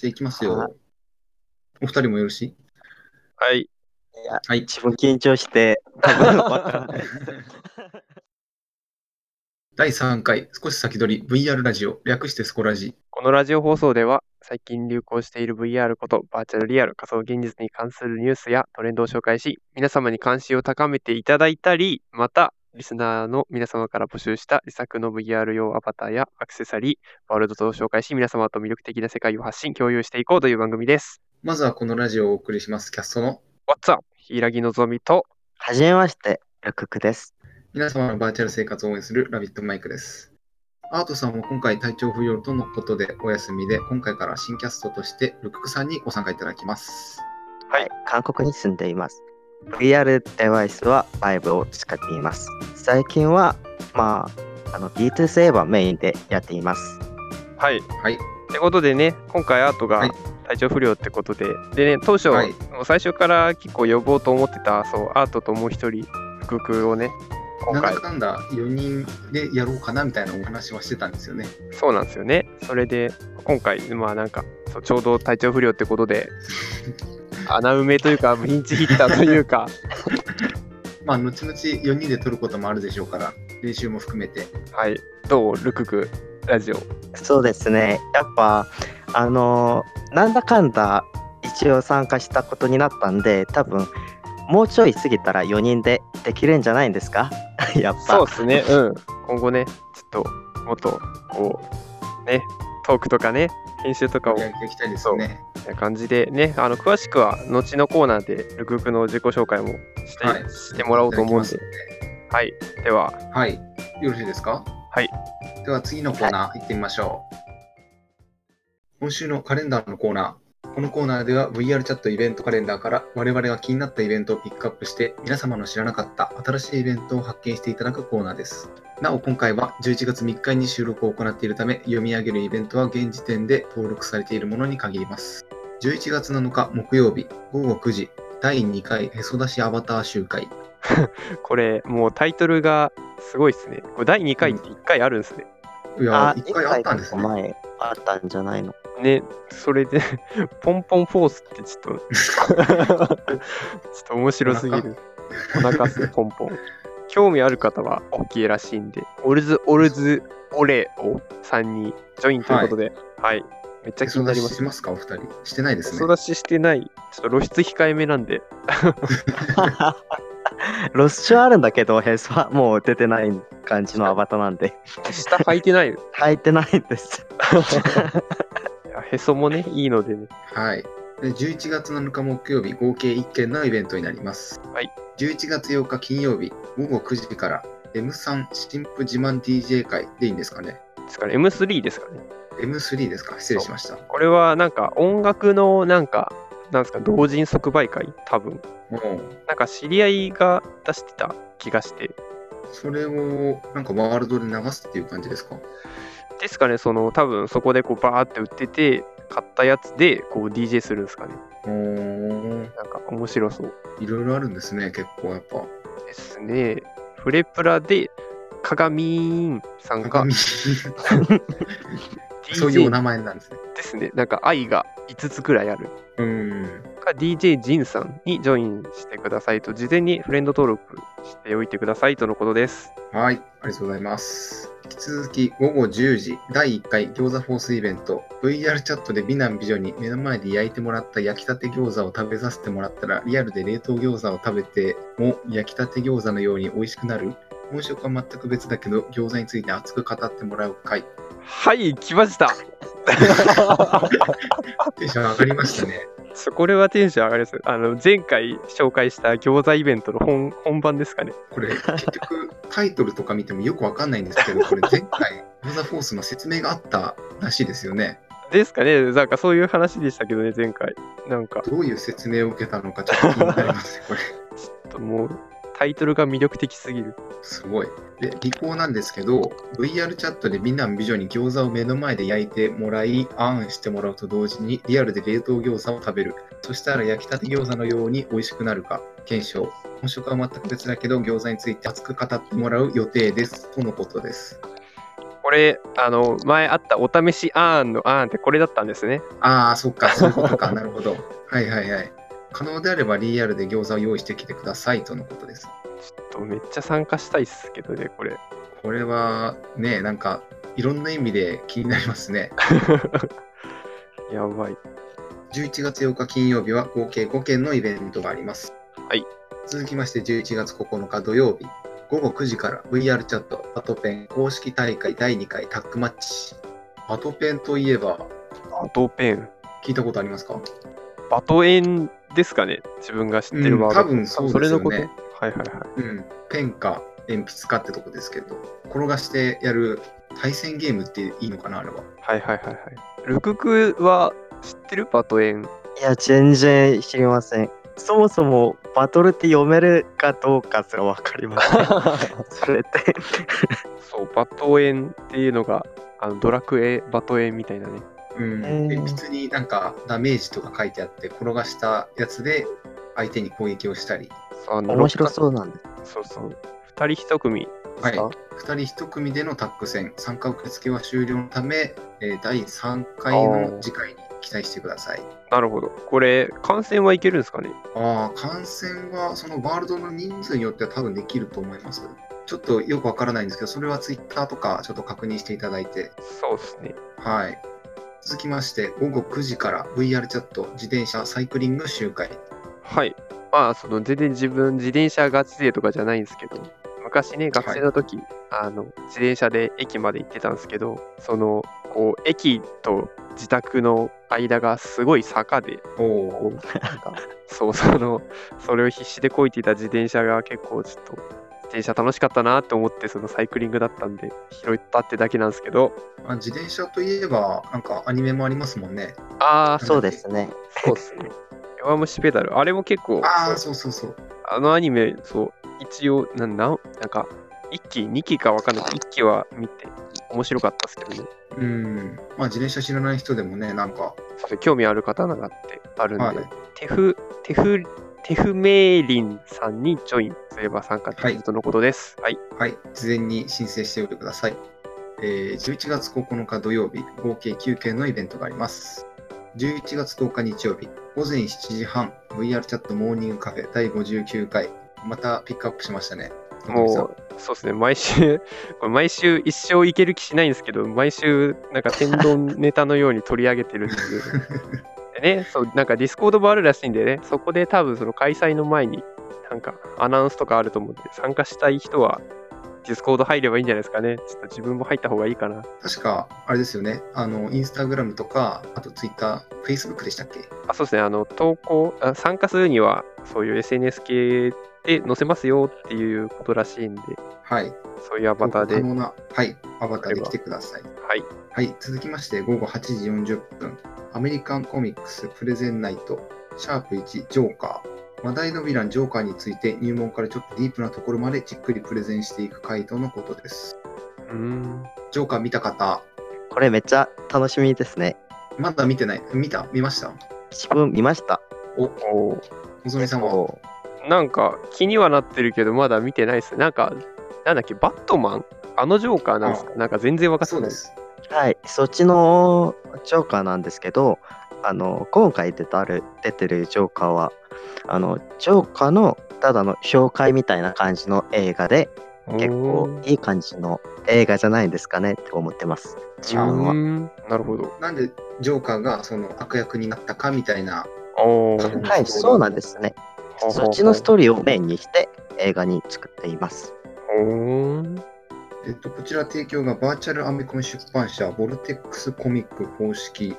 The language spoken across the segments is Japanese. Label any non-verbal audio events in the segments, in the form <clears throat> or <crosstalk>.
じゃあ行きますはよ。お二人もよろしい？はい。はい。自分緊張して、多分わからない。<laughs> 第3回、少し先取り VR ラジオ、略してスコラジ。このラジオ放送では、最近流行している VR こと、バーチャルリアル仮想現実に関するニュースやトレンドを紹介し、皆様に関心を高めていただいたり、また、リスナーの皆様から募集した自作の VR 用アバターやアクセサリー、ワールドと紹介し、皆様と魅力的な世界を発信、共有していこうという番組です。まずはこのラジオをお送りします、キャストの What's up? 平木のぞみと、はじめまして、ルククです。皆様のバーチャル生活を応援するラビットマイクです。アートさんも今回体調不良とのことでお休みで、今回から新キャストとしてルククさんにご参加いただきます。はい。韓国に住んでいます。VR デバイスは Vive を使っています。最近は、まあ、あの、ビートセーバーメインでやっています。はい。はい。ってことでね、今回アートがはい体調不良ってことで、でね、当初、はい最初から結構呼ぼうと思ってた、そう、アートともう一人、福君をね、今回なんだ、かんだ4人でやろうかなみたいなお話はしてたんですよね。そうなんですよね。それで、今回、まあなんか、そうちょうど体調不良ってことで、<laughs> 穴埋めというか、ピンチヒッターというか、<laughs> まあ、後々4人で撮ることもあるでしょうから、練習も含めて。はい、どう、ルククラジオ。そうですね。やっぱ、あのなんだかんだ一応参加したことになったんで、多分、もうちょい過ぎたら4人でできるんじゃないんですか？<laughs> やっぱ。そうですね、うん。今後ね、ちょっと、もっと、こう、ね、トークとかね、編集とかをやっていきたいですよね。な感じでね、あの詳しくは後のコーナーでルクークの自己紹介もして,、はいしてもらおうと思うんではい。では、はい。よろしいですか？はい。では次のコーナー行ってみましょう。今週のカレンダーのコーナー。このコーナーでは VR チャットイベントカレンダーから我々が気になったイベントをピックアップして皆様の知らなかった新しいイベントを発見していただくコーナーです。なお今回は11月3日に収録を行っているため読み上げるイベントは現時点で登録されているものに限ります。11月7日木曜日午後9時第2回へそ出しアバター集会。<laughs> これ、もうタイトルがすごいですね。これ第2回って1回あるんですね。いやあ、1回あったんですね。前あったんじゃないの？ね、それで、<laughs> ポンポンフォースってちょっと、<laughs> ちょっと面白すぎる。お腹すポンポン。興味ある方は OK らしいんで、オルズ・オルズ・オレを3にジョインということで、はい。めっちゃ気になりますしますか？お二人。してないですね。そ出ししてない。ちょっと露出控えめなんで。<laughs> <laughs> 露出はあるんだけど、ヘスはもう出てない感じのアバターなんで、下履いてない。<laughs> い入ってないんです。や <laughs> へそもね、いいのでね。はい。で11月7日木曜日、合計1件のイベントになります。はい。11月8日金曜日、午後9時から M3 新婦自慢 DJ 会でいいんですかね。ですから M3 ですかね。M3 ですか失礼しました。これはなんか音楽のなんか、なんですか、同人即売会？多分。もう、なんか知り合いが出してた気がして。それをなんかワールドで流すっていう感じですか？ですかね、その多分そこでこうバーって売ってて、買ったやつでこう DJ するんですかね。おー、なんか面白そういろいろあるんですね、結構やっぱ。ですね。フレプラで、鏡さんが鏡 <laughs> <laughs> そういうお名前なんですね。ですね。なんか愛が5つくらいある。うん。か DJ ジンさんにジョインしてくださいと、事前にフレンド登録しておいてくださいとのことです。はい、ありがとうございます。引き続き午後10時、第1回餃子フォースイベント、VR チャットで美男美女に目の前で焼いてもらった焼きたて餃子を食べさせてもらったら、リアルで冷凍餃子を食べても焼きたて餃子のように美味しくなる本職は全く別だけど、餃子について熱く語ってもらう回。はい、来ましたテンション上がりましたね。そこれはテンション上がります。あの、前回紹介した餃子イベントの本 <laughs> 本番ですかね。これ、結局、タイトルとか見てもよくわかんないんですけど、これ前回、餃子フォースの説明があったらしいですよね。ですかねなんかそういう話でしたけどね、前回。なんか、どういう説明を受けたのかちょっと気になりますね、これ。<laughs> ちょっともう、タイトルが魅力的すぎる。すごい。で、技巧なんですけど、VR チャットで美男美女に餃子を目の前で焼いてもらい、あんしてもらうと同時に、リアルで冷凍餃子を食べる。そしたら焼きたて餃子のように美味しくなるか、検証。本職は全く別だけど、餃子について熱く語ってもらう予定です。とのことです。ここれ、あの、前あったお試しあーんのあーんってこれだったんですね。ああ、そっか、そういうことか。<laughs> なるほど。はいはいはい。可能であればリアルで餃子を用意してきてくださいとのことです。めっちゃ参加したいっすけどね、これ。これはね、なんか、いろんな意味で気になりますね。<laughs> やばい。11月8日金曜日は合計5件のイベントがあります。はい。続きまして11月9日土曜日、午後9時から VR チャットバトペン公式大会第2回タッグマッチ。バトペンといえば、バトペン。聞いたことありますか？バトエンですかね自分が知ってるワード。うん多分そうですよねれのことはいはいはい。うん。ペンか鉛筆かってとこですけど、転がしてやる対戦ゲームっていいのかな、あれは。はいはいはいはい。ルククは知ってる？バトエン。いや、全然知りません。そもそもバトルって読めるかどうかすら分かりません。<laughs> それって。そう、バトエンっていうのが、あのドラクエバトエンみたいなね。うん。鉛筆になんかダメージとか書いてあって、転がしたやつで相手に攻撃をしたり、あの面白そうなんです。そうそう。二人一組ですか、はい2人1組でのタッグ戦、参加受付は終了のため、えー第3回の次回に期待してください。なるほど。これ、観戦はいけるんですかね？ああ、観戦はそのワールドの人数によっては多分できると思います。ちょっとよくわからないんですけど、それはツイッターとかちょっと確認していただいて、そうですね。はい。続きまして、午後9時から VR チャット自転車サイクリング集会。はい。まあ、その全然自分、自転車ガチ勢とかじゃないんですけど、昔ね、学生の時、あの、自転車で駅まで行ってたんですけど、その、こう、駅と自宅の間がすごい坂で、おそう、その、それを必死でこいていた自転車が結構ちょっと、自転車楽しかったなって思って、そのサイクリングだったんで、拾ったってだけなんですけど、あ自転車といえば、なんかアニメもありますもんね。ああ、そうですね。そうっすね。弱虫ペダル、あれも結構、ああ、そうそうそう。あのアニメ、そう、一応、なんなんなんか、1期、2期かわかんないけど、1期は見て、面白かったですけどね。うん。まあ自転車知らない人でもね、なんか、興味ある方ながってあるんで、はいテフ、テフ、テフメイリンさんにジョインすれば参加できるとのことです。はい。はい、事前に申請しておいてください。えー11月9日土曜日、合計9件のイベントがあります。11月10日日曜日、午前7時半、VR チャットモーニングカフェ第59回、またピックアップしましたね。もう、そうですね、毎週、<laughs> これ毎週一生いける気しないんですけど、毎週、なんか天丼ネタのように取り上げてるんですよ。<laughs> でね、そう、なんかディスコードもあるらしいんでね、そこで多分その開催の前に、なんかアナウンスとかあると思うんで、参加したい人は、ディスコード入ればいいんじゃないですかね。ちょっと自分も入った方がいいかな。確か、あれですよね、あの、インスタグラムとか、あとツイッター、フェイスブックでしたっけ？あ、そうですね、あの、投稿、あ参加するには、そういう SNS 系で載せますよっていうことらしいんで、はい。そういうアバターで、可能な、はい、アバターで来てください。はい。はい、続きまして午後8時40分、アメリカンコミックスプレゼンナイト、シャープ1、ジョーカー。話題のヴィラン、ジョーカーについて入門からちょっとディープなところまでじっくりプレゼンしていく回答のことです。うーん。ジョーカー見た方、これめっちゃ楽しみですね。まだ見てない見た？見ました？自分見ました。お、おーのぞみさんは？おなんか気にはなってるけど、まだ見てないです。なんか、なんだっけ、バットマン？あのジョーカーなんですか？なんか全然分かってない。そうです。はい、そっちのジョーカーなんですけど、あの今回出たる出てるジョーカーは、あのジョーカーのただの紹介みたいな感じの映画で、結構いい感じの映画じゃないですかねって思ってます。自う分は。なるほど。なんでジョーカーがその悪役になったかみたいな、はい、そうなんですね。そっちのストーリーをメインにして映画に作っています。えっと、こちら提供がバーチャルアメコミ出版社、ボルテックスコミック公式。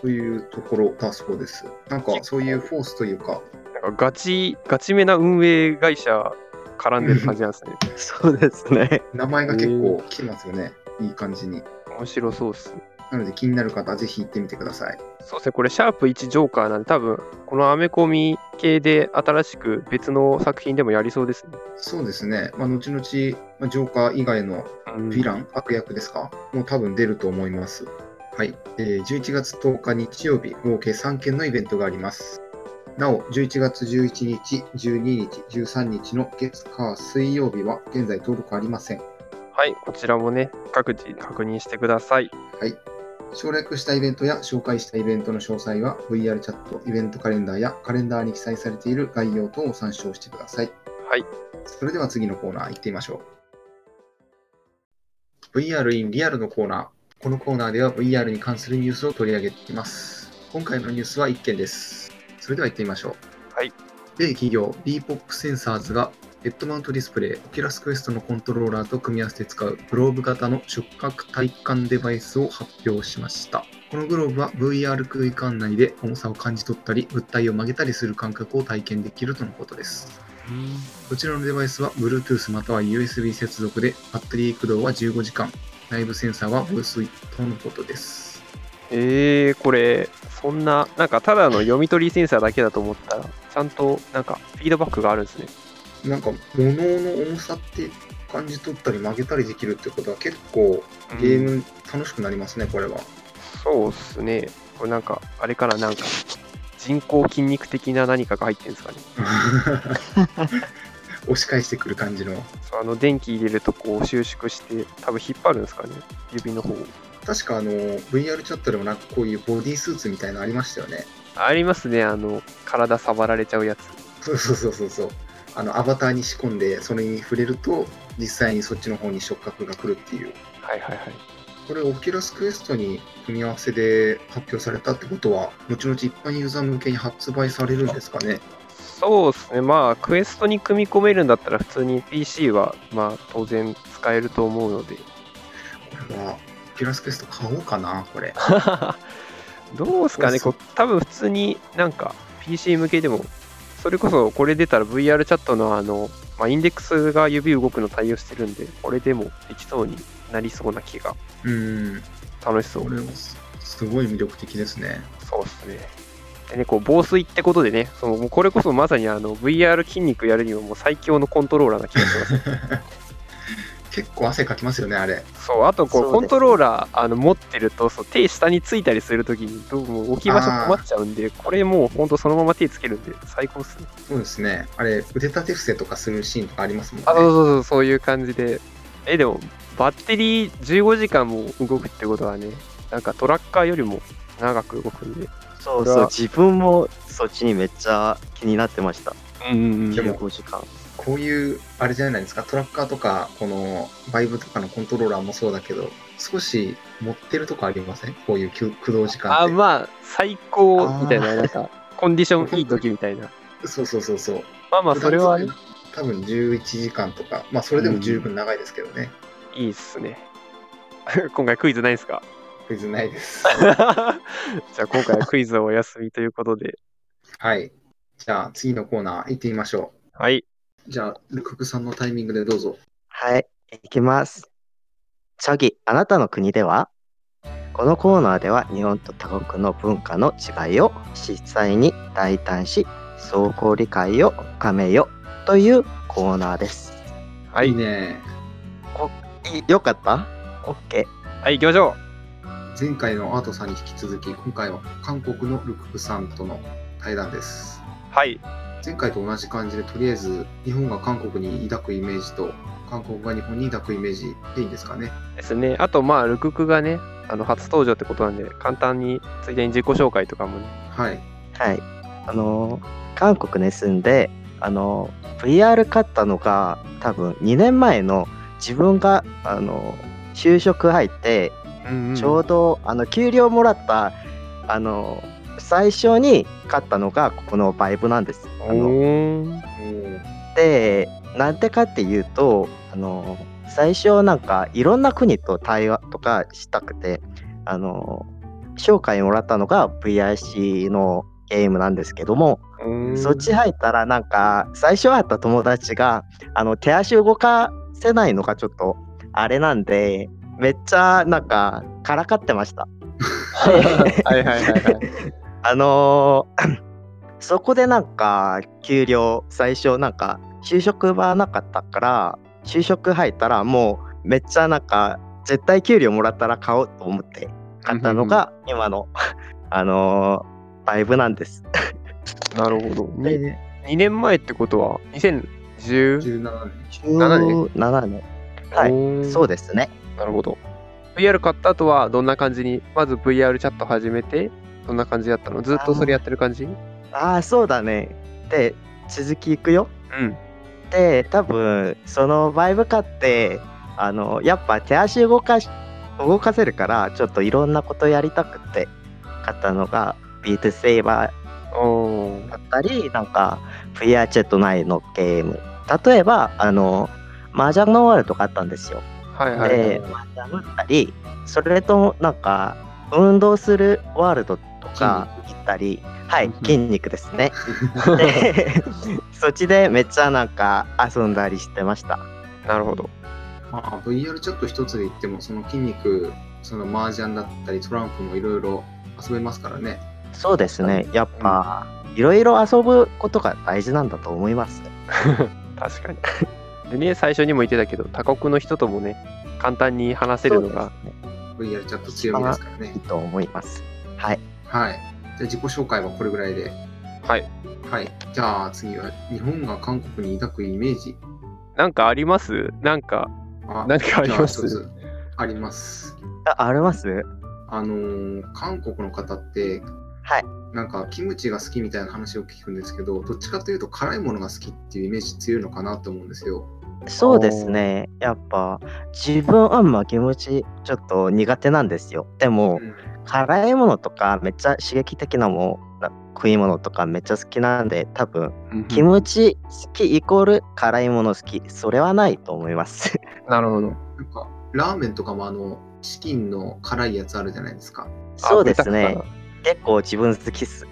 というところだそうです。なんかそういうフォースというか、なんかガチ、ガチめな運営会社絡んでる感じなんですね。<laughs> そうですね。名前が結構来てますよね。いい感じに。面白そうっすね。なので気になる方はぜひ行ってみてください。そうですね、これ、シャープ1ジョーカーなんで、多分このアメコミ系で新しく別の作品でもやりそうですね。そうですね。まあ、後々、まあ、ジョーカー以外のうんヴィラン、悪役ですか？もう多分出ると思います。はい。えー11月10日日曜日、合計3件のイベントがあります。なお、11月11日、12日、13日の月、火、水曜日は現在登録ありません。はい、こちらもね、各自確認してください。はい。省略したイベントや紹介したイベントの詳細は VR チャット、イベントカレンダーやカレンダーに記載されている概要等を参照してください。はい。それでは次のコーナー行ってみましょう。VR in リアルのコーナー。このコーナーでは VR に関するニュースを取り上げています。今回のニュースは1件です。それでは行ってみましょう。はい。米企業 BPOC センサーズがヘッドマウントディスプレイ、オキュラスクエストのコントローラーと組み合わせて使うグローブ型の触覚体感デバイスを発表しました。このグローブは VR 空間内で重さを感じ取ったり、物体を曲げたりする感覚を体験できるとのことです。こちらのデバイスは Bluetooth または USB 接続で、バッテリー駆動は15時間、内部センサーはボイスとのことです。えー、これ、そんな、なんかただの読み取りセンサーだけだと思ったら、ちゃんとなんかフィードバックがあるんですね。なんか、物の重さって感じ取ったり曲げたりできるってことは結構ゲーうんム楽しくなりますね、これは。そうっすね。これなんか、あれからなんか、人工筋肉的な何かが入ってるんですかね。<laughs> 押し返してくる感じの。そうあの電気入れるとこう収縮して、多分引っ張るんですかね、指の方を。確かあの VR チャットでもなんかこういうボディースーツみたいなのありましたよね。ありますね、あの、体触られちゃうやつ。そうそうそうそうそう。あのアバターに仕込んでそれに触れると実際にそっちの方に触覚が来るっていう。はいはいはい。これオキュラスクエストに組み合わせで発表されたってことは後々一般ユーザー向けに発売されるんですかね？そうですね、まあ、クエストに組み込めるんだったら、普通に PC は、まあ、当然使えると思うので。これはオキュラスクエスト買おうかな、これ。<laughs> どうですかね、こう多分普通になんか PC 向けでも、それこそこれ出たら VR チャットのあの、まあ、インデックスが指動くの対応してるんで、これでもできそうになりそうな気がうん、楽しそうこ。れはすすごい魅力的ですね。そうですね。でね、こう防水ってことでね、そのもうこれこそまさにあの VR 筋肉やるにはもう最強のコントローラーな気がします。<laughs> 結構汗かきますよね、あれ。そう、あとこう、ねコントローラーあの持ってるとそう、手下についたりするときにどうも置き場所困っちゃうんで、これもうほんとそのまま手つけるんで最高っすね。そうですね。あれ、腕立て伏せとかするシーンとかありますもんね。あ、そうそうそう、そういう感じで。え、でも、バッテリー15時間も動くってことはね、なんかトラッカーよりも長く動くんで。そうそう自分もそっちにめっちゃ気になってました。うんうんうん。でも15時間。こういう、あれじゃないですか、トラッカーとか、このバイブとかのコントローラーもそうだけど、少し持ってるとこありません？こういう駆駆動時間って。あ、まあ、最高みたいな、なんか、コンディションいい時みたいな。そうそうそうそう。まあまあ、それはね、多分11時間とか、まあそれでも十分長いですけどね。いいっすね。<laughs> 今回クイズないですか？クイズないです。<laughs> じゃあ今回はクイズはお休みということで。はい。じゃあ次のコーナー行ってみましょはい。う。じゃあ、ルククさんのタイミングでどうぞ。はい、いきます。チャギ、あなたの国では？このコーナーでは日本と他国の文化の違いを実際に大胆し、相互理解を深めよというコーナーです。はい。ね。いよかった ?OK。はい、行きましょ前回のアートさんに引き続き、今回は韓国のルククさんとの対談です。う。はい。前回と同じ感じで、とりあえず日本が韓国に抱くイメージと、韓国が日本に抱くイメージでいいんですかね？ですね。あと、まあ、ルククがね、あの初登場ってことなんで、簡単についでに自己紹介とかもね。はい。はい。あのー韓国に住んで、あのー VR 買ったのが多分2年前の自分が、あのー就職入って、うんちょうど、あの給料もらった、あの最初に買ったのがここのバイブなんです。あのでなんでかっていうとあの最初なんかいろんな国と対話とかしたくてあの紹介もらったのが VIC のゲームなんですけども、そっち入ったらなんか最初会った友達があの手足動かせないのがちょっとあれなんでめっちゃなんかからかってました。<laughs> はいはいはいはい。あのー <clears throat> そこでなんか給料最初なんか就職はなかったから就職入ったらもうめっちゃなんか絶対給料もらったら買おうと思って買ったのが今の <laughs> あのーバイブなんです。<laughs> なるほど。にで2年前ってことは、2010 17年？17年。はいそうですね。なるほど。VR 買った後はどんな感じに、まず VR チャット始めて、どんな感じだったの？ずっとそれやってる感じ？ああ、そうだね。で、続きいくよ。うん。で、多分、そのバイブ買って、あの、やっぱ手足動かし、動かせるから、ちょっといろんなことやりたくて買ったのが、ビートセーバおーーだったり、なんか、VR チェット内のゲーム。例えば、あの、麻雀のワールドがあったんですよ。はいはいはい。で、麻雀打ったり、それと、なんか、運動するワールドとか行ったり、はいうん、筋肉ですね。<laughs> で、そっちでめっちゃなんか遊んだりしてました。なるほど。まあ、VR チャット一つで言っても、その筋肉、その麻雀だったり、トランプもいろいろ遊べますからね。そうですね。やっぱ、いろいろ遊ぶことが大事なんだと思います。<laughs> 確かに。でね、最初にも言ってたけど、他国の人ともね、簡単に話せるのが、VR チャット強みですからねいい。と思います。はい。はい。じゃあ自己紹介はこれぐらいで。はい。はい。じゃあ次は、日本が韓国に抱くイメージ。なんかあります？なんか、あなんかあります？あります。あ、あります？あのー韓国の方って、はい。なんかキムチが好きみたいな話を聞くんですけど、どっちかというと辛いものが好きっていうイメージ強いのかなと思うんですよ。そうですね。やっぱ、自分あんまキムチちょっと苦手なんですよ。でも、うん辛いものとかめっちゃ刺激的なもの食い物とかめっちゃ好きなんで多分キムチ好きイコール辛いもの好きそれはないと思います <laughs> なるほど。なんか、ラーメンとかもあの、チキンの辛いやつあるじゃないですか。そうですあね。結構自分好きっす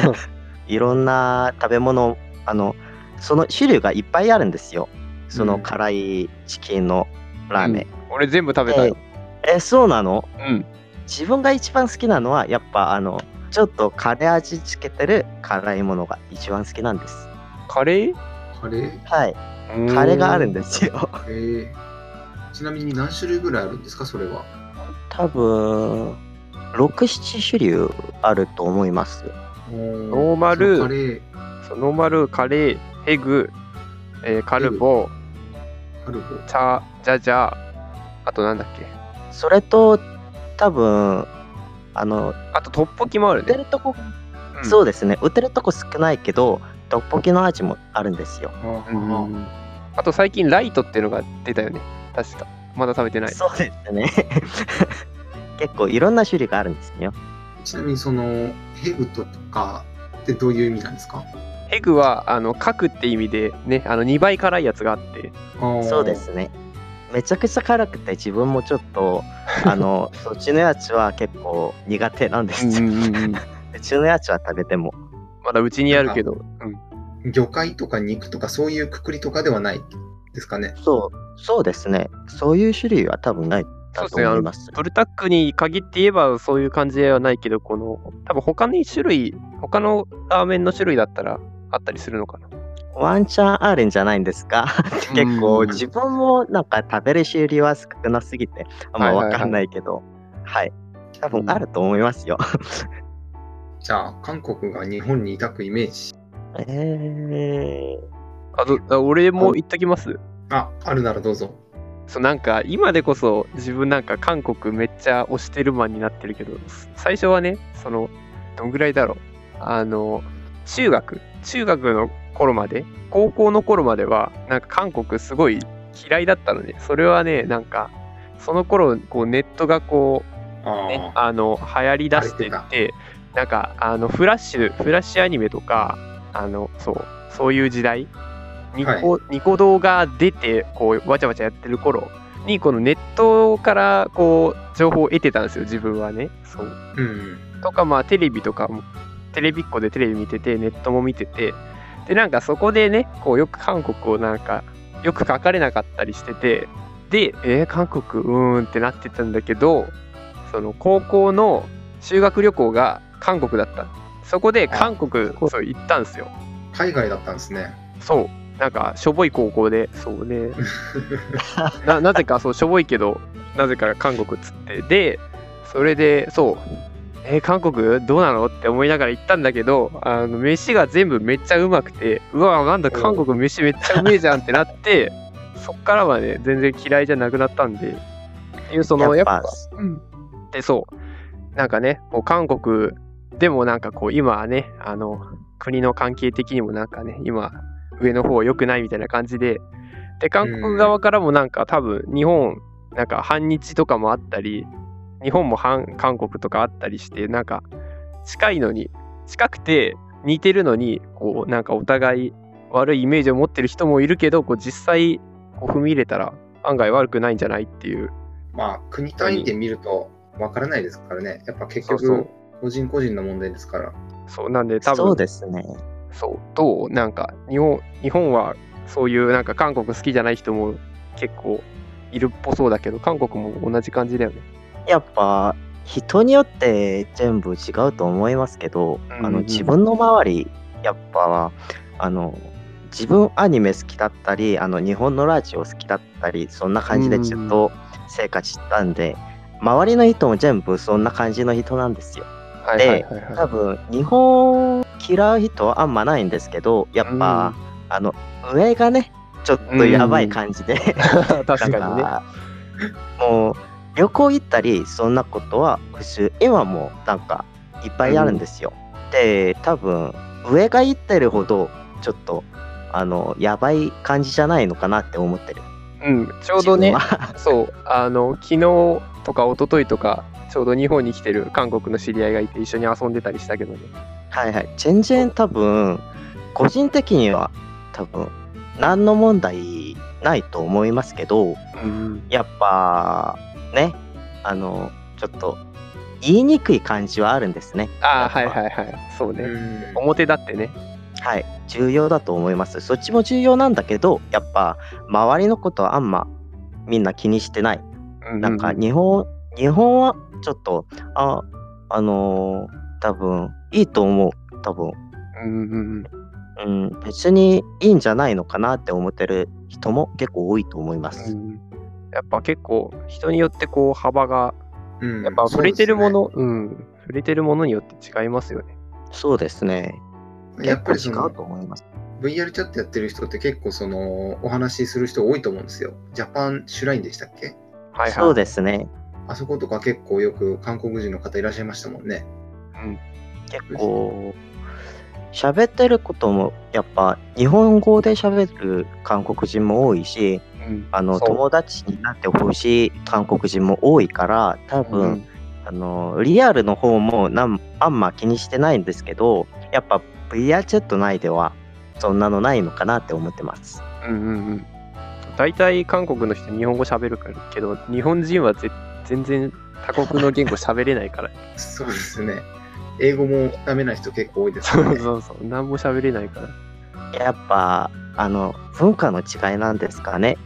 <laughs> いろんな食べ物あのその種類がいっぱいあるんですよそのうん辛いチキンのラーメン、俺全部食べたよ。えそうなの？うん。自分が一番好きなのはやっぱあのちょっとカレー味つけてる辛いものが一番好きなんです。カレー？カレー？はい。カレーがあるんで。ですよ。えー、ちなみに何種類ぐらいあるんですか、それは？多分67種類あると思います。ノーマルカレー、ノーマル、カレー、ヘグ、えーカルボ、カルボ。チャ、ジャジャ、あとなんだっけ？それと多分あのあとトッポキもあるね。売ってるとこ、うんそうですね売ってるとこ少ないけどトッポギの味もあるんですようんあと最近ライトっていうのが出たよね。確か。まだ食べてない。そうですね <laughs> 結構いろんな種類があるんですよちなみにそのヘグとかってどういう意味なんですか？ヘグは、あの、核って意味で、ね、あの、2倍辛いやつがあって、そうで。すねめちゃくちゃ辛くて自分もちょっと <laughs> あのそっちのやつは結構苦手なんです。よ、<laughs> うちのやつは食べても。まだうちにあるけど、うん。魚介とか肉とかそういうくくりとかではないですかね。そうそうですね。そういう種類は多分ないだと思います。ブルタックに限って言えばそういう感じではないけど、この、多分他に種類、他のラーメンの種類だったらあったりするのかな。ワンチャンあるんじゃないですか？<laughs> 結構うん。自分もなんか食べる種類は少なすぎてあんまわかんないけど。はい。多分あると思いますよ。じゃあ、韓国が日本に抱くイメージ。えあと、あ俺も言っときます？あ、あるならどうぞ。そうなんか今でこそ自分なんか韓国めっちゃ推してるマンになってるけど最初はねそのどんぐらいだろう。あの中学。中学の頃まで高校の頃まではなんか韓国すごい嫌いだったのね。それはねなんかその頃こうネットがこあう、ね、ああの流行りだしてってなんかあのフラッシュフラッシュアニメとかあのそうそういう時代ニコ,、ニコ動が出てこうわちゃわちゃやってる頃にこのネットからこう情報を得てたんですよ自分はね。そう。うん。とかまあテレビとかもテレビっ子でテレビ見ててネットも見ててでなんかそこでねこうよく韓国をなんかよく書かれなかったりしててでえー、韓国うーんってなってたんだけどその高校の修学旅行が韓国だった。そこで韓国そう行ったんですよ。海外だったんですね。そう。なんかしょぼい高校でそうね。ななぜかそうしょぼいけどなぜか韓国っつって。でそれでそうえー韓国どうなのって思いながら行ったんだけどあ。の飯が全部めっちゃうまくてうわなんだ韓国飯めっちゃうめえじゃんってなって <laughs> そっからはね、全然嫌いじゃなくなったんで、っていうその、やっぱ、うん。で、そう。なんかね、こう韓国でもなんかこう、今はね、あの、国の関係的にもなんかね、今、上の方良くないみたいな感じで、で、韓国側からもなんか多分、日本、なんか反日とかもあったり、日本も反韓国とかあったりして、なんか近いのに、近くて似てるのに、こう、なんかお互い悪いイメージを持ってる人もいるけど、こう実際こう踏み入れたら案外悪くないんじゃないっていう。まあ、国単位で見るとわからないですからね。やっぱ結局、個人個人の問題ですから。そうなんで多分そうですね。そうどうなんか日本日本はそういうなんか韓国好きじゃない人も結構いるっぽそうだけど韓国も同じ感じだよね。やっぱ人によって全部違うと思いますけど、うんうんあの自分の周りやっぱあの自分アニメ好きだったりあの日本のラジオ好きだったりそんな感じでずっと生活したんで、周りの人も全部そんな感じの人なんですよ。はいで多分日本嫌う人はあんまないんですけどやっぱ、あの上がねちょっとやばい感じで、い。<laughs> 確かにね。もう旅行行ったりそんなことは普通今もなんかいっぱいあるんですよ。で多分上が行ってるほどちょっとあのやばい感じじゃないのかなって思ってる。うん、ちょうどねそうあの昨日とか一昨日とかちょうど日本に来てる韓国の知り合いがいて一緒に遊んでたりしたけどね。はいはい全然多分個人的には多分何の問題ないと思いますけどうん、やっぱねあのちょっと言いにくい感じはあるんですね。ああはいはいはいそうね。うん表だってね。はい、重要だと思います。そっちも重要なんだけど、やっぱ周りのことはあんまみんな気にしてない。うなんか日本、日本はちょっと、あ、あのー多分いいと思う。多分、うんうんうんうん、別にいいんじゃないのかなって思ってる人も結構多いと思います。うんやっぱ結構人によってこう幅がうんやっぱ触れてるもそのう,、ん触れてるものによって違いますよね。そうですね。やっぱり違うと思います。VR チャットやってる人って結構そのお話しする人多いと思うんですよ。ジャパンシュラインでしたっけ？はいはい。そうですね。あそことか結構よく韓国人の方いらっしゃいましたもんね。うん結構喋ってることもやっぱ日本語で喋る韓国人も多いしうんあの友達になってほしい韓国人も多いから多分、うんあのリアルの方もなんあんま気にしてないんですけどやっぱ VR チャット内ではそんなのないのかなって思ってます。うんうんうん。大体韓国の人日本語喋るからけど日本人はぜ全然他国の言語喋れないから。<laughs> そうですね。英語もダメな人結構多いですそう。そうそう。何も喋れないから。やっぱあの文化の違いなんですかね。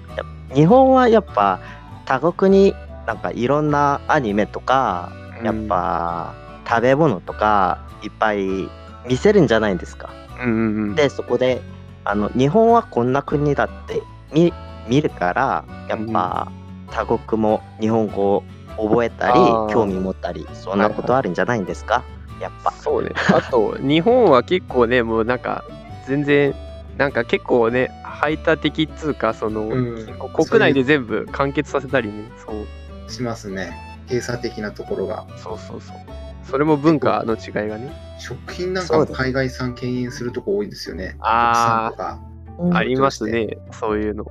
日本はやっぱ他国になんかいろんなアニメとかやっぱ食べ物とかいっぱい見せるんじゃないですか。うんうんうん。でそこであの日本はこんな国だって見見るからやっぱ他国も日本語を覚えたり興味持ったりそんなことあるんじゃないんですか？やっぱ。そうね。あと、日本は結構ね、もうなんか、全然、なんか結構ね、排他的っつうか、その、うん国内で全部完結させたりね、そう、しますね。閉鎖的なところが。そうそうそう。それも文化の違いがね、食品なんかも海外産敬遠するとこ多いですよね。あー国産とか。うんありますね、そういうの。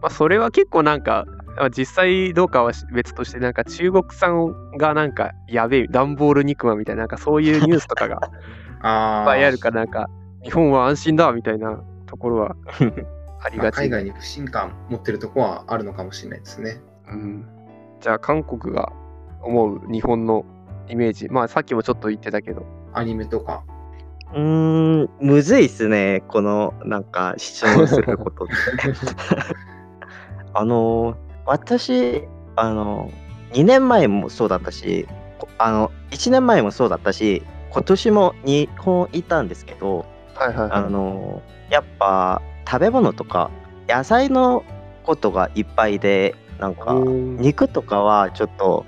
まあ、それは結構なんか、まあ実際どうかは別として、なんか中国産がなんかやべえ、段ボール肉まんみたいな、なんかそういうニュースとかが <laughs> いっあぱいあるから、なんか、日本は安心だみたいなところは <laughs> ありまあがち。海外に不信感持ってるとこはあるのかもしれないですね。うん、じゃあ韓国が思う日本のイメージまあさっきもちょっと言ってたけどアニメとか。うーんむずいっすねこのなんかすることって。<laughs> あの私あの2年前もそうだったしこあの1年前もそうだったし今年も日本いたんですけどはいはい。あのやっぱ食べ物とか野菜のことがいっぱいでなんか肉とかはちょっと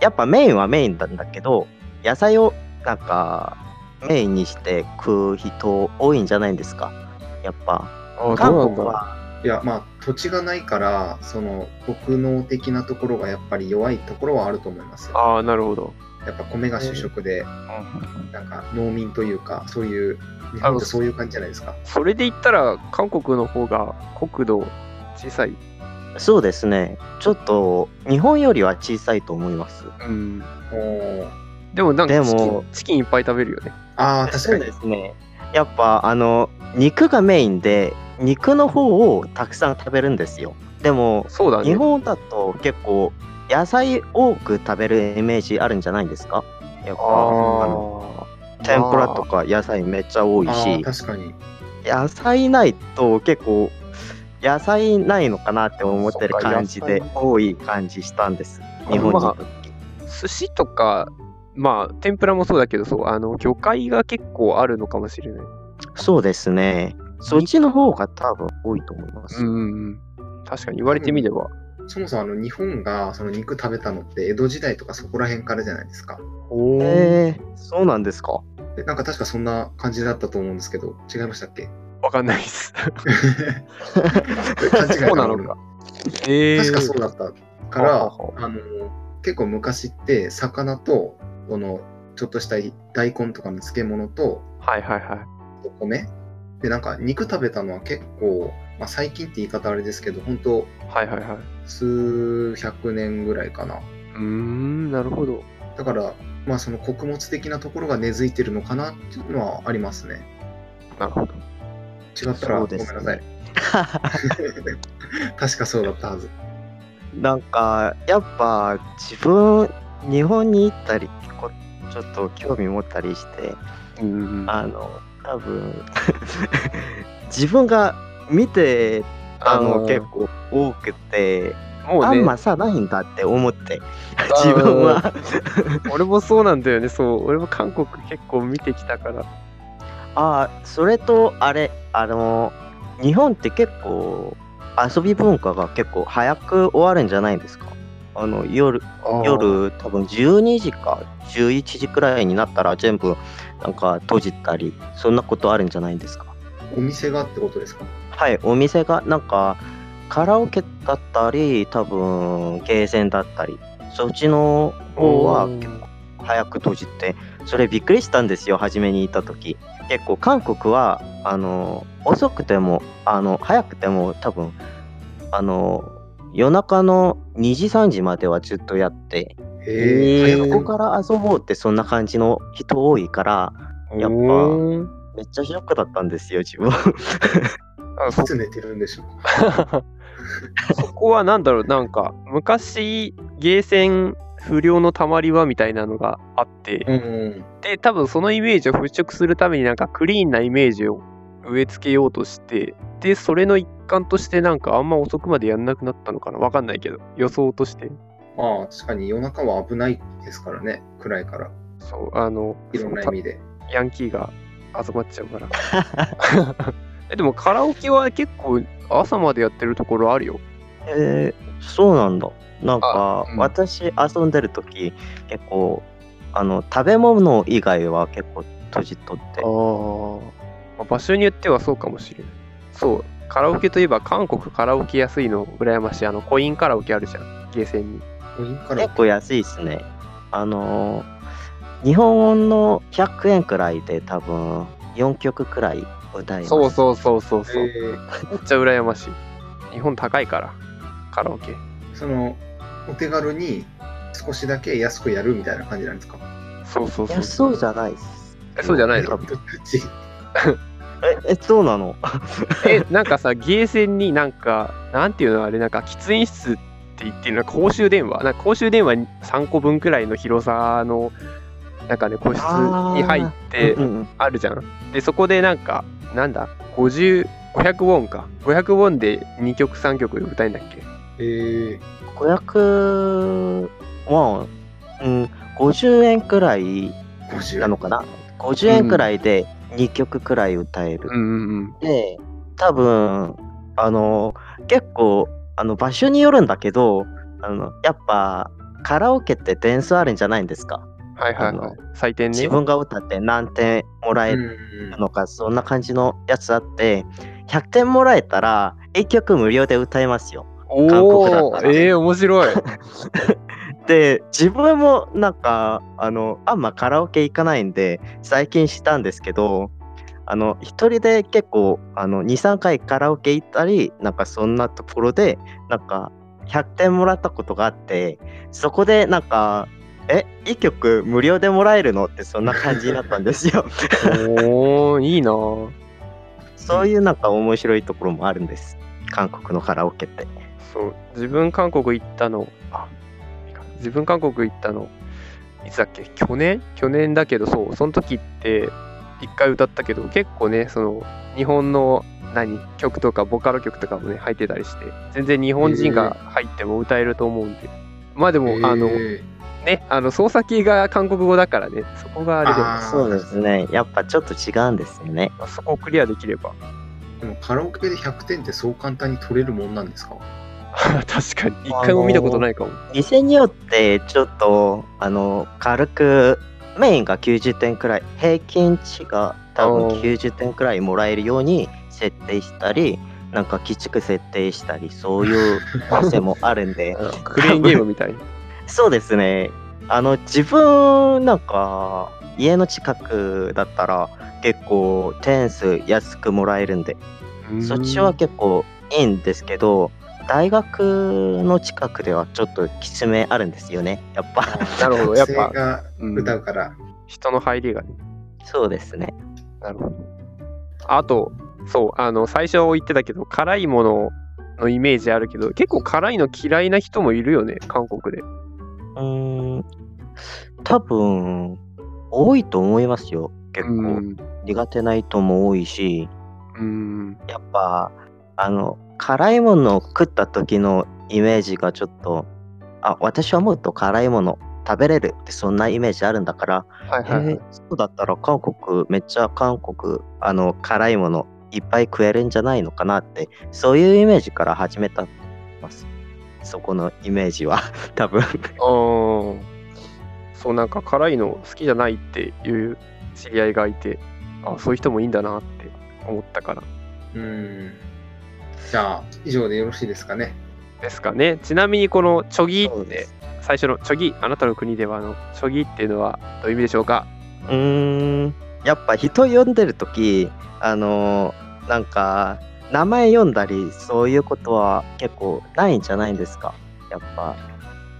やっぱメインはメインなんだけど野菜をなんかメインにして食う人多いんじゃないんですか。やっぱ韓国は。いや、まあ、土地がないから、その、国能的なところがやっぱり弱いところはあると思いますよ。ああ、なるほど。やっぱ米が主食で、なんか農民というか、そういう、日本ってそういう感じじゃないですか。それで言ったら、韓国の方が国土小さい。そうですね。ちょっと日本よりは小さいと思います。うん。でもなんかでチキンもチキンいっぱい食べるよね。ああ、確かに。すね。やっぱあの肉がメインで肉の方をたくさん食べるんですよ。でもそうだね。日本だと結構野菜多く食べるイメージあるんじゃないですか？やっぱあの。天ぷらとか野菜めっちゃ多いあしー確かに。野菜ないと結構野菜ないのかなって思ってる感じで多い感じしたんです日本に行った時寿司とか、まあ、天ぷらもそうだけど、そう、あの、魚介が結構あるのかもしれない。そうですねそっちの方が多分多いと思います、うんうんうん。確かに言われてみれば。そもそもあの日本がその肉食べたのって江戸時代とかそこら辺からじゃないですか。おーえー、そうなんですか？でなんか確かそんな感じだったと思うんですけど、違いましたっけ？わかんないです。<laughs> 勘違いそうなのか。えー、確かそうだったから、はははあの結構昔って魚とこのちょっとした大根とかの漬物とはいはいはい。お米でなんか肉食べたのは結構、まあ、最近って言い方あれですけど本当はいはいはい。数百年ぐらいかなうーん、なるほど。だからまあその穀物的なところが根付いてるのかなっていうのはありますねなるほど。違ったらごめんなさい <laughs> 確かそうだったはずなんかやっぱ自分日本に行ったりこちょっと興味持ったりして。あの多分 <laughs> 自分が見てあの結構多くて、もうね、あんまさないんだって思って。<laughs> 自分は。俺もそうなんだよね、そう。俺も韓国結構見てきたから。あーそれとあれあの日本って結構遊び文化が結構早く終わるんじゃないですか？あの夜夜多分12時か11時くらいになったら全部なんか閉じたりそんなことあるんじゃないですか？お店がってことですか？はいお店がなんかカラオケだったり多分ゲーセンだったりそっちの方は結構早く閉じてそれびっくりしたんですよ初めに行った時。結構韓国はあの遅くてもあの早くても多分あの夜中の2時3時まではずっとやってへえへーここから遊ぼうってそんな感じの人多いからやっぱめっちゃショックだったんですよ自分 <laughs> いつ寝てるんでしょうそこはなんだろう、なんか、昔、ゲーセン不良のたまり場みたいなのがあって、うんうん。で、多分そのイメージを払拭するためになんかクリーンなイメージを植え付けようとして、で、それの一環としてなんかあんま遅くまでやんなくなったのかなわかんないけど、予想として。まあ確かに夜中は危ないですからね暗いから。そう、あの、いろんな意味で。ヤンキーが集まっちゃうから。<laughs> えでもカラオケは結構朝までやってるところあるよ。えー、そうなんだなんか、あうん私遊んでる時結構あの食べ物以外は結構閉じとってああ。場所によってはそうかもしれない。そう、カラオケといえば韓国カラオケ安いの羨ましい。あの、コインカラオケあるじゃん、ゲーセンに。コインから結構安いですねあのー日本の100円くらいで多分4曲くらい歌います。そうそうそうそうそう。えー。めっちゃ羨ましい。日本高いから、カラオケ。そのお手軽に少しだけ安くやるみたいな感じなんですか？そうそうそう。いやそうじゃないです。えそうじゃないの？ええそうなの？え、なんかさ、ゲーセンになんか、なんていうのあれ、なんか喫煙室って言ってるの公衆電話。なんか公衆電話3個分くらいの広さの、なんかね、個室に入ってうんうん。あるじゃん。で、そこでなんか、なんだ、50、500ウォンか。500ウォンで2曲3曲歌えんだっけ？えー、500は、うん、50円くらい50なのかな？50円くらいで2曲くらい歌える、うんうんうん。で多分あの結構あの場所によるんだけどあのやっぱカラオケって点数あるんじゃないんですか？はいはいはい。採点ね。自分が歌って何点もらえうんるのか、そんな感じのやつあって100点もらえたら1曲無料で歌えますよ。お韓国だったらおええ面白い。<laughs> で自分もなんかあのあんまカラオケ行かないんで最近したんですけどあの一人で結構あの23回カラオケ行ったりなんかそんなところでなんか100点もらったことがあってそこでなんかえ1曲無料でもらえるの？ってそんな感じになったんですよ。おおいいな。ぁ。そういうなんか面白いところもあるんです。韓国のカラオケって。そう、自分韓国行ったの、あ、自分韓国行ったの、いつだっけ？去年？去年だけど、そう、その時って、一回歌ったけど、結構ね、その、日本の、何？曲とかボカロ曲とかもね入ってたりして全然日本人が入っても歌えると思うんで、まあでも、あのえねあの操作キーが韓国語だからねそこがあれでも。そうですね。やっぱちょっと違うんですよね。まあそこをクリアできれば。ーでもカラオケで100点ってそう簡単に取れるもんなんですか？<laughs> 確かに。一回も見たことないかも、店によってちょっとあの軽くメインが90点くらい平均値が多分おー。90点くらいもらえるように設定したりなんか鬼畜設定したりそういう店もあるんで。<laughs> クレーンゲームみたいなそうですね。あの自分なんか家の近くだったら結構点数安くもらえるんで。そっちは結構いいんですけど大学の近くではちょっときつめあるんですよね。やっぱ。<laughs> なるほど。やっぱ。学生が歌うから、人の入りがね。そうですね。なるほど。あと、そう、あの、最初言ってたけど、辛いもののイメージあるけど、結構辛いの嫌いな人もいるよね、韓国で。うーん。多分多いと思いますよ。結構。うん。苦手な人も多いし。うん。やっぱあの辛いものを食った時のイメージがちょっとあ私はもっと辛いもの食べれるってそんなイメージあるんだから。えはいはい、はい。ーそうだったら韓国めっちゃ韓国あの辛いものいっぱい食えるんじゃないのかなってそういうイメージから始めたますそこのイメージは <laughs> 多分。あー。そう、なんか辛いの好きじゃないっていう知り合いがいて、あそういう人もいいんだなって思ったから。うん。じゃあ以上でよろしいですかね。ですかね。ちなみにこのチョギって最初のチョギ、あなたの国ではあのチョギっていうのはどういう意味でしょうか？うーん。やっぱ人呼んでる時あのーなんか名前読んだりそういうことは結構ないんじゃないんですか？やっぱ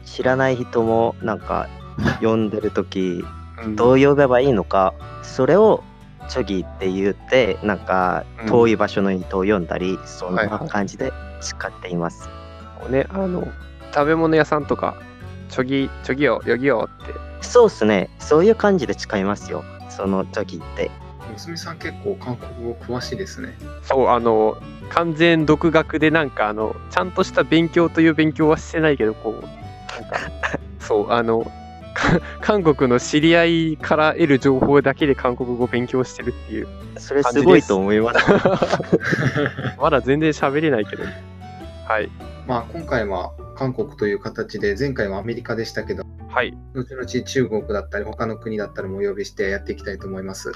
知らない人もなんか <laughs> 呼んでる時うん。どう呼べばいいのかそれをチョギって言ってなんかうん。遠い場所の人を呼んだり、そんはい。はない感じで使っています、ね、あの、食べ物屋さんとか、チョギ、チョギよ、ヨギよって。そうっすね。そういう感じで使いますよ。そのチョギって娘さん結構韓国語詳しいですねそう、あの、完全独学で、なんか、あの、ちゃんとした勉強という勉強はしてないけど、こう、なんか、<laughs> そう、あの、か韓国の知り合いから得る情報だけで韓国語を勉強してるっていう。それすごいと思いますまだ全然喋れないけど。はい。まあ今回は韓国という形で前回はアメリカでしたけどはい。後々中国だったり他の国だったりもお呼びしてやっていきたいと思います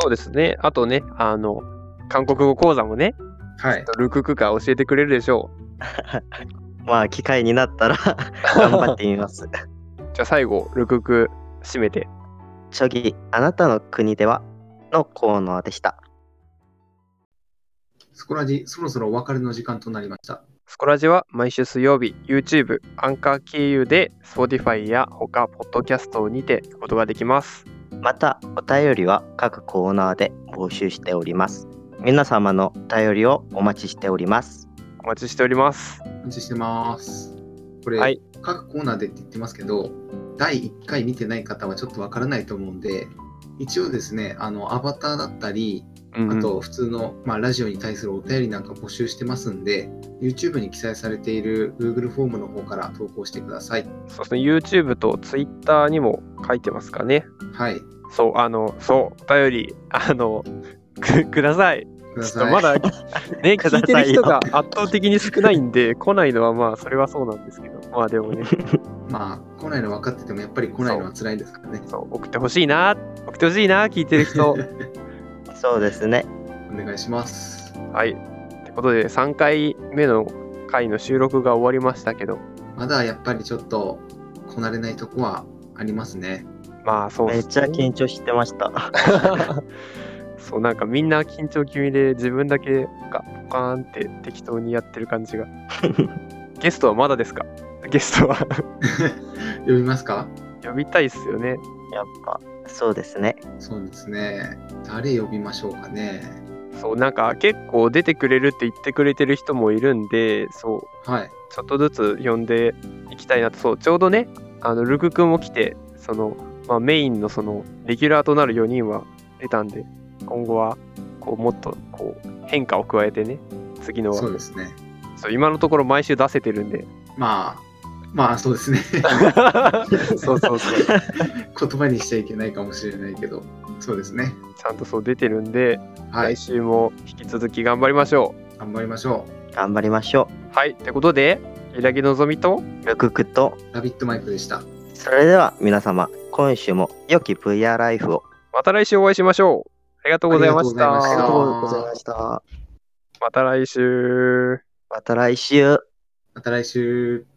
そうですね。あとね、あの、韓国語講座もね、はいルククが教えてくれるでしょ <laughs> まあ機会になったら <laughs> 頑張ってみますう。じゃあ最後、ルクク締めて。チョギあなたの国ではのコーナーでしたスコラジそろそろお別れの時間となりましたスコラジは毎週水曜日、YouTube、アンカー経由で Spotify や他、ポッドキャストにて聞くことができます。またお便りは各コーナーで募集しております。皆様のお便りをお待ちしております。お待ちしております。お待ちしてます。これ、はい。各コーナーでって言ってますけど第1回見てない方はちょっとわからないと思うんで一応ですねあのアバターだったりあと普通の、まあ、ラジオに対するお便りなんか募集してますんで YouTube に記載されている Google フォームの方から投稿してください。そうですね、YouTube と Twitter にも書いてますかね。はい。そう、あの、そう、お便り、あの、<laughs> くください。ちょっとまだ、<laughs> ね、くださいよ聞いてる人が圧倒的に少ないんで、来ないのはまあ、それはそうなんですけど、まあでもね、<laughs> まあ来ないの分かっててもやっぱり来ないのは辛いですからね。そう、送ってほしいな、送ってほしいな、聞いてる人。そうですね。お願いします。はい。ってことで3回目の回の収録が終わりましたけど、まだやっぱりちょっとこなれないとこはありますね。まあそうめっちゃ緊張してました。<laughs> そうなんかみんな緊張気味で自分だけがポカーンって適当にやってる感じが。<laughs> ゲストはまだですか？ゲストは。<laughs> 呼びますか？呼びたいっすよね。やっぱ、そうですね。そうですね。誰呼びましょうかね。そうなんか結構出てくれるって言ってくれてる人もいるんでそうはい。ちょっとずつ呼んでいきたいなとそうちょうどねあのルク君も来てその、まあ、メインのそのレギュラーとなる4人は出たんで今後はこうもっとこう変化を加えてね次のそうですね。そう今のところ毎週出せてるんでまあ、まあそうですね。<laughs> そうそうそう言葉にしちゃいけないかもしれないけど、そうですね。ちゃんとそう出てるんで、はい来。週も引き続き頑張りましょ頑張りましょ頑張りましょうはいってことで平木のぞみとう。ルククと、う。ラビットマイクでした。それでは皆様、今週も良き VR ライフを。また来週お会いしましょうありがとうございましたありがとうございましたありがとうございました。また来週また来週。また来週。